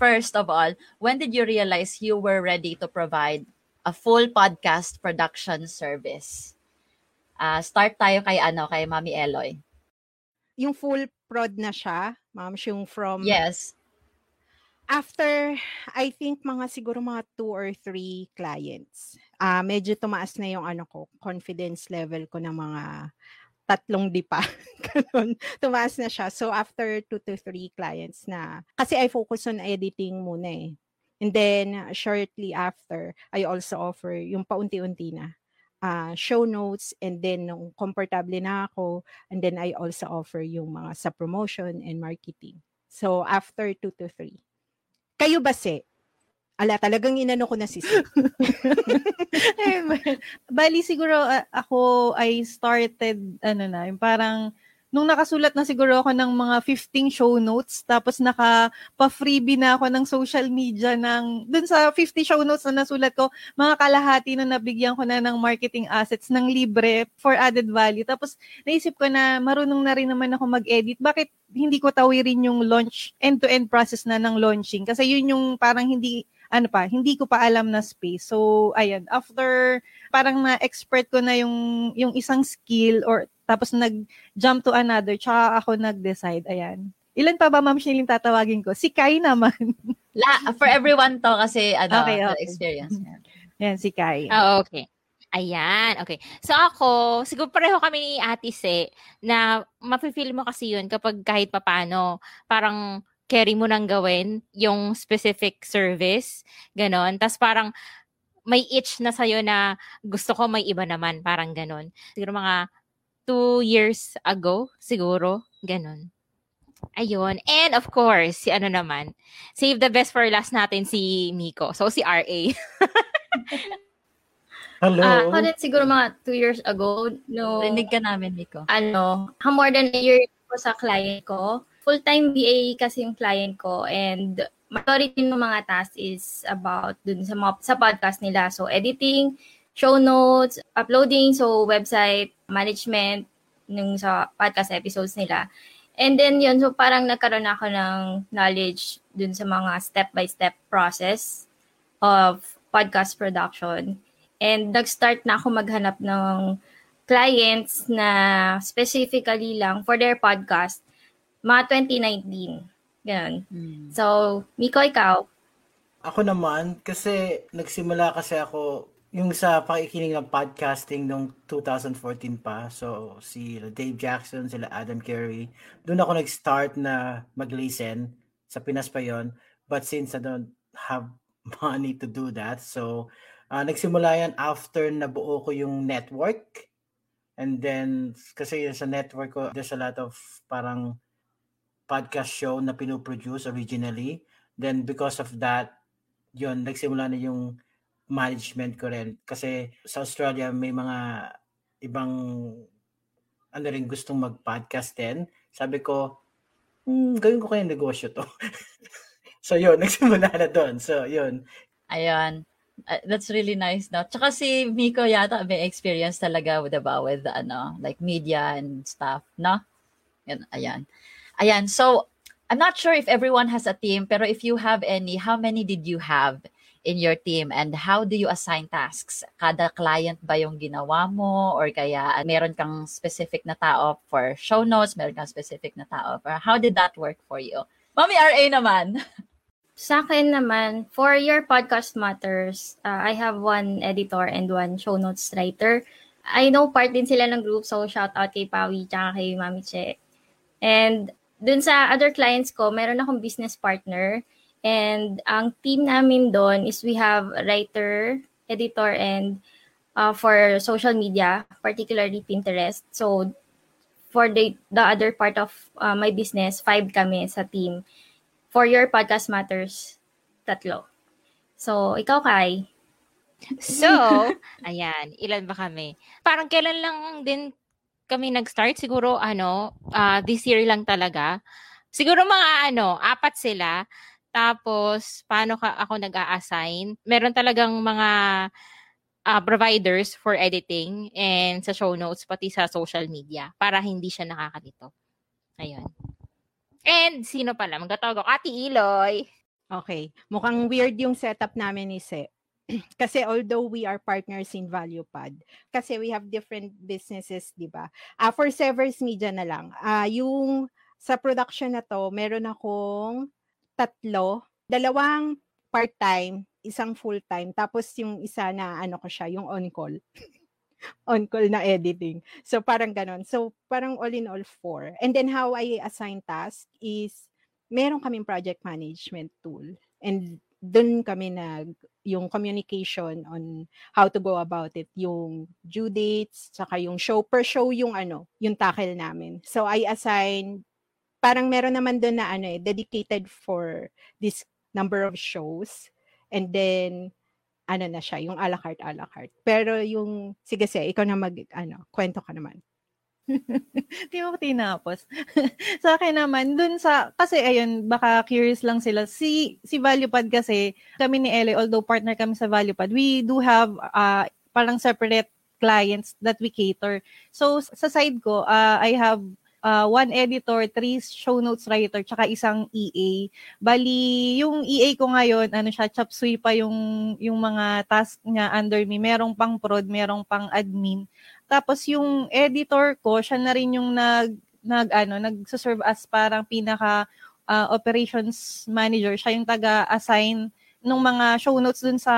first of all, when did you realize you were ready to provide a full podcast production service? Uh, start tayo kay ano kay Mami Eloy. Yung full prod na siya, ma'am, yung from Yes. after I think mga siguro mga two or three clients. Ah, medyo tumaas na yung ano ko, confidence level ko ng mga tatlong di pa. Ganun. Tumaas na siya. So after two to three clients na, kasi I focus on editing muna eh. And then shortly after, I also offer yung paunti-unti na uh, show notes and then nung comfortable na ako, and then I also offer yung mga sa promotion and marketing. So after two to three. Kayo ba, Se? Ala, talagang inano ko na si Se. Bali siguro uh, ako I started ano na, yung parang nung nakasulat na siguro ako ng mga 15 show notes tapos naka pa-freebie na ako ng social media ng dun sa 50 show notes na nasulat ko mga kalahati na nabigyan ko na ng marketing assets ng libre for added value. Tapos naisip ko na marunong na rin naman ako mag-edit. Bakit hindi ko tawirin yung launch end-to-end process na ng launching? Kasi yun yung parang hindi ano pa, hindi ko pa alam na space. So, ayan, after parang na-expert ko na yung, yung isang skill or tapos nag-jump to another, tsaka ako nag-decide, ayan. Ilan pa ba, Ma'am Shilin, tatawagin ko? Si Kai naman. La, for everyone to kasi ano, Okay, okay. experience. Yan, si Kai. Ah, okay. Ayan, okay. So ako, siguro pareho kami ni Ate Se na mafe-feel mo kasi yun kapag kahit papano, parang carry mo nang gawin yung specific service, ganon. Tapos parang may itch na sa'yo na gusto ko may iba naman, parang ganon. Siguro mga two years ago, siguro, ganon. Ayun. And of course, si ano naman, save the best for last natin si Miko. So si RA. Hello. Ah, ako din siguro mga two years ago, no, Rinig ka namin, Miko. ano, ha, more than a year ko sa client ko. Full-time VA kasi yung client ko and majority ng mga tasks is about dun sa, mga, sa podcast nila. So, editing, show notes, uploading, so website management nung sa podcast episodes nila. And then yun, so parang nagkaroon ako ng knowledge dun sa mga step-by-step process of podcast production. And nag-start na ako maghanap ng clients na specifically lang for their podcast, mga 2019. Ganun. Mm. So, Miko, ikaw? Ako naman, kasi nagsimula kasi ako yung sa pakikinig ng podcasting noong 2014 pa. So, si Dave Jackson, sila Adam Carey. Doon ako nag-start na mag-listen. Sa Pinas pa yon But since I don't have money to do that, so uh, nagsimula yan after nabuo ko yung network. And then, kasi yun sa network ko, there's a lot of parang podcast show na pinoproduce originally. Then because of that, yun, nagsimula na yung management ko rin. Kasi sa Australia, may mga ibang ano rin gustong mag-podcast din. Sabi ko, hmm, gawin ko kaya negosyo to. so yun, nagsimula na doon. So yun. Ayun. Uh, that's really nice, no? Tsaka si Miko yata may experience talaga with, diba, with ano, like media and stuff, no? Yan, ayan. Ayan, so I'm not sure if everyone has a team, pero if you have any, how many did you have in your team and how do you assign tasks? Kada client ba yung ginawa mo or kaya meron kang specific na tao for show notes, meron kang specific na tao for how did that work for you? Mami RA naman. Sa akin naman, for your podcast matters, uh, I have one editor and one show notes writer. I know part din sila ng group, so shout out kay Pawi tsaka kay Mami Che. And dun sa other clients ko, meron akong business partner. And ang team namin doon is we have writer, editor, and uh, for social media, particularly Pinterest. So for the, the other part of uh, my business, five kami sa team. For your podcast matters, tatlo. So, ikaw, Kai. So, ayan, ilan ba kami? Parang kailan lang din kami nag-start? Siguro, ano, uh, this year lang talaga. Siguro mga, ano, apat sila. Tapos, paano ka ako nag-a-assign? Meron talagang mga uh, providers for editing and sa show notes, pati sa social media para hindi siya nakakalito. Ayun. And sino pala? Magtatawag ako, Ate Iloy. Okay. Mukhang weird yung setup namin ni Se. kasi although we are partners in ValuePad, kasi we have different businesses, di ba? Uh, for Severs Media na lang, uh, yung sa production na to, meron akong tatlo, dalawang part-time, isang full-time, tapos yung isa na ano ko siya, yung on-call. on-call na editing. So parang ganon. So parang all in all four. And then how I assign task is meron kaming project management tool. And dun kami nag yung communication on how to go about it, yung due dates, saka yung show per show yung ano, yung tackle namin. So I assign parang meron naman doon na ano eh dedicated for this number of shows and then ano na siya, yung a la carte, a la carte. Pero yung, sige sige, ikaw na mag, ano, kwento ka naman. Di mo tinapos. sa akin naman, dun sa, kasi ayun, baka curious lang sila. Si, si ValuePad kasi, kami ni Ellie, although partner kami sa ValuePad, we do have uh, parang separate clients that we cater. So, sa side ko, uh, I have uh, one editor, three show notes writer, tsaka isang EA. Bali, yung EA ko ngayon, ano siya, chop suey pa yung, yung mga task niya under me. Merong pang prod, merong pang admin. Tapos yung editor ko, siya na rin yung nag, nag ano, nagso-serve as parang pinaka uh, operations manager. Siya yung taga-assign ng mga show notes dun sa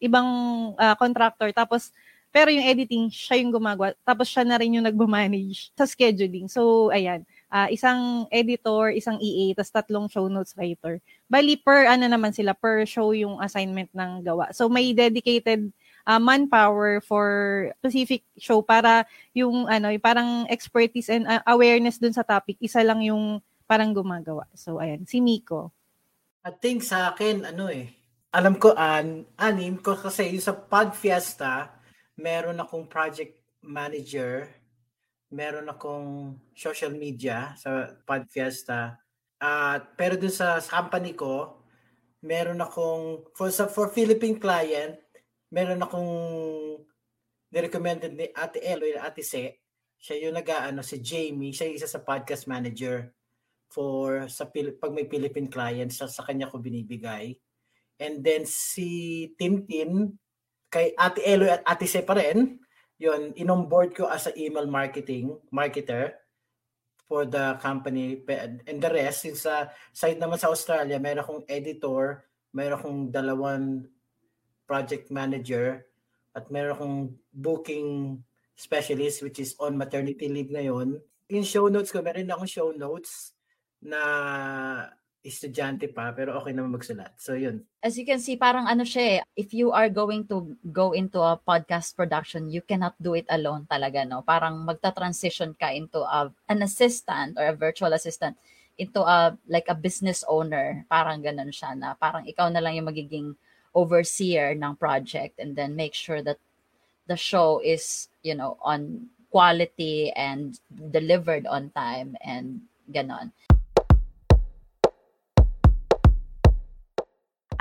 ibang uh, contractor. Tapos pero yung editing, siya yung gumagawa. Tapos siya na rin yung nagbo-manage sa scheduling. So, ayan. Uh, isang editor, isang EA, tapos tatlong show notes writer. Bali, per ano naman sila, per show yung assignment ng gawa. So, may dedicated uh, manpower for specific show para yung ano, yung parang expertise and uh, awareness dun sa topic, isa lang yung parang gumagawa. So, ayan, si Miko. I think sa akin, ano eh, alam ko, an, anim ko kasi yung sa Pod Fiesta, meron akong project manager, meron akong social media sa Podfiesta. At uh, pero dun sa, company ko, meron akong for sa for Philippine client, meron akong ni-recommended ni Ate Eloy, Ate Se. Siya yung nag-ano si Jamie, siya yung isa sa podcast manager for sa pag may Philippine clients sa, sa kanya ko binibigay. And then si Tintin, kay Ate Eloy at Ate Se pa rin, yun, in-onboard ko as a email marketing, marketer for the company. And the rest, yung sa site naman sa Australia, meron akong editor, meron akong dalawang project manager, at meron akong booking specialist which is on maternity leave ngayon. In show notes ko, meron akong show notes na estudyante pa, pero okay naman magsulat. So, yun. As you can see, parang ano siya eh, if you are going to go into a podcast production, you cannot do it alone talaga, no? Parang magta-transition ka into a, an assistant or a virtual assistant into a, like a business owner. Parang ganun siya na parang ikaw na lang yung magiging overseer ng project and then make sure that the show is, you know, on quality and delivered on time and ganon.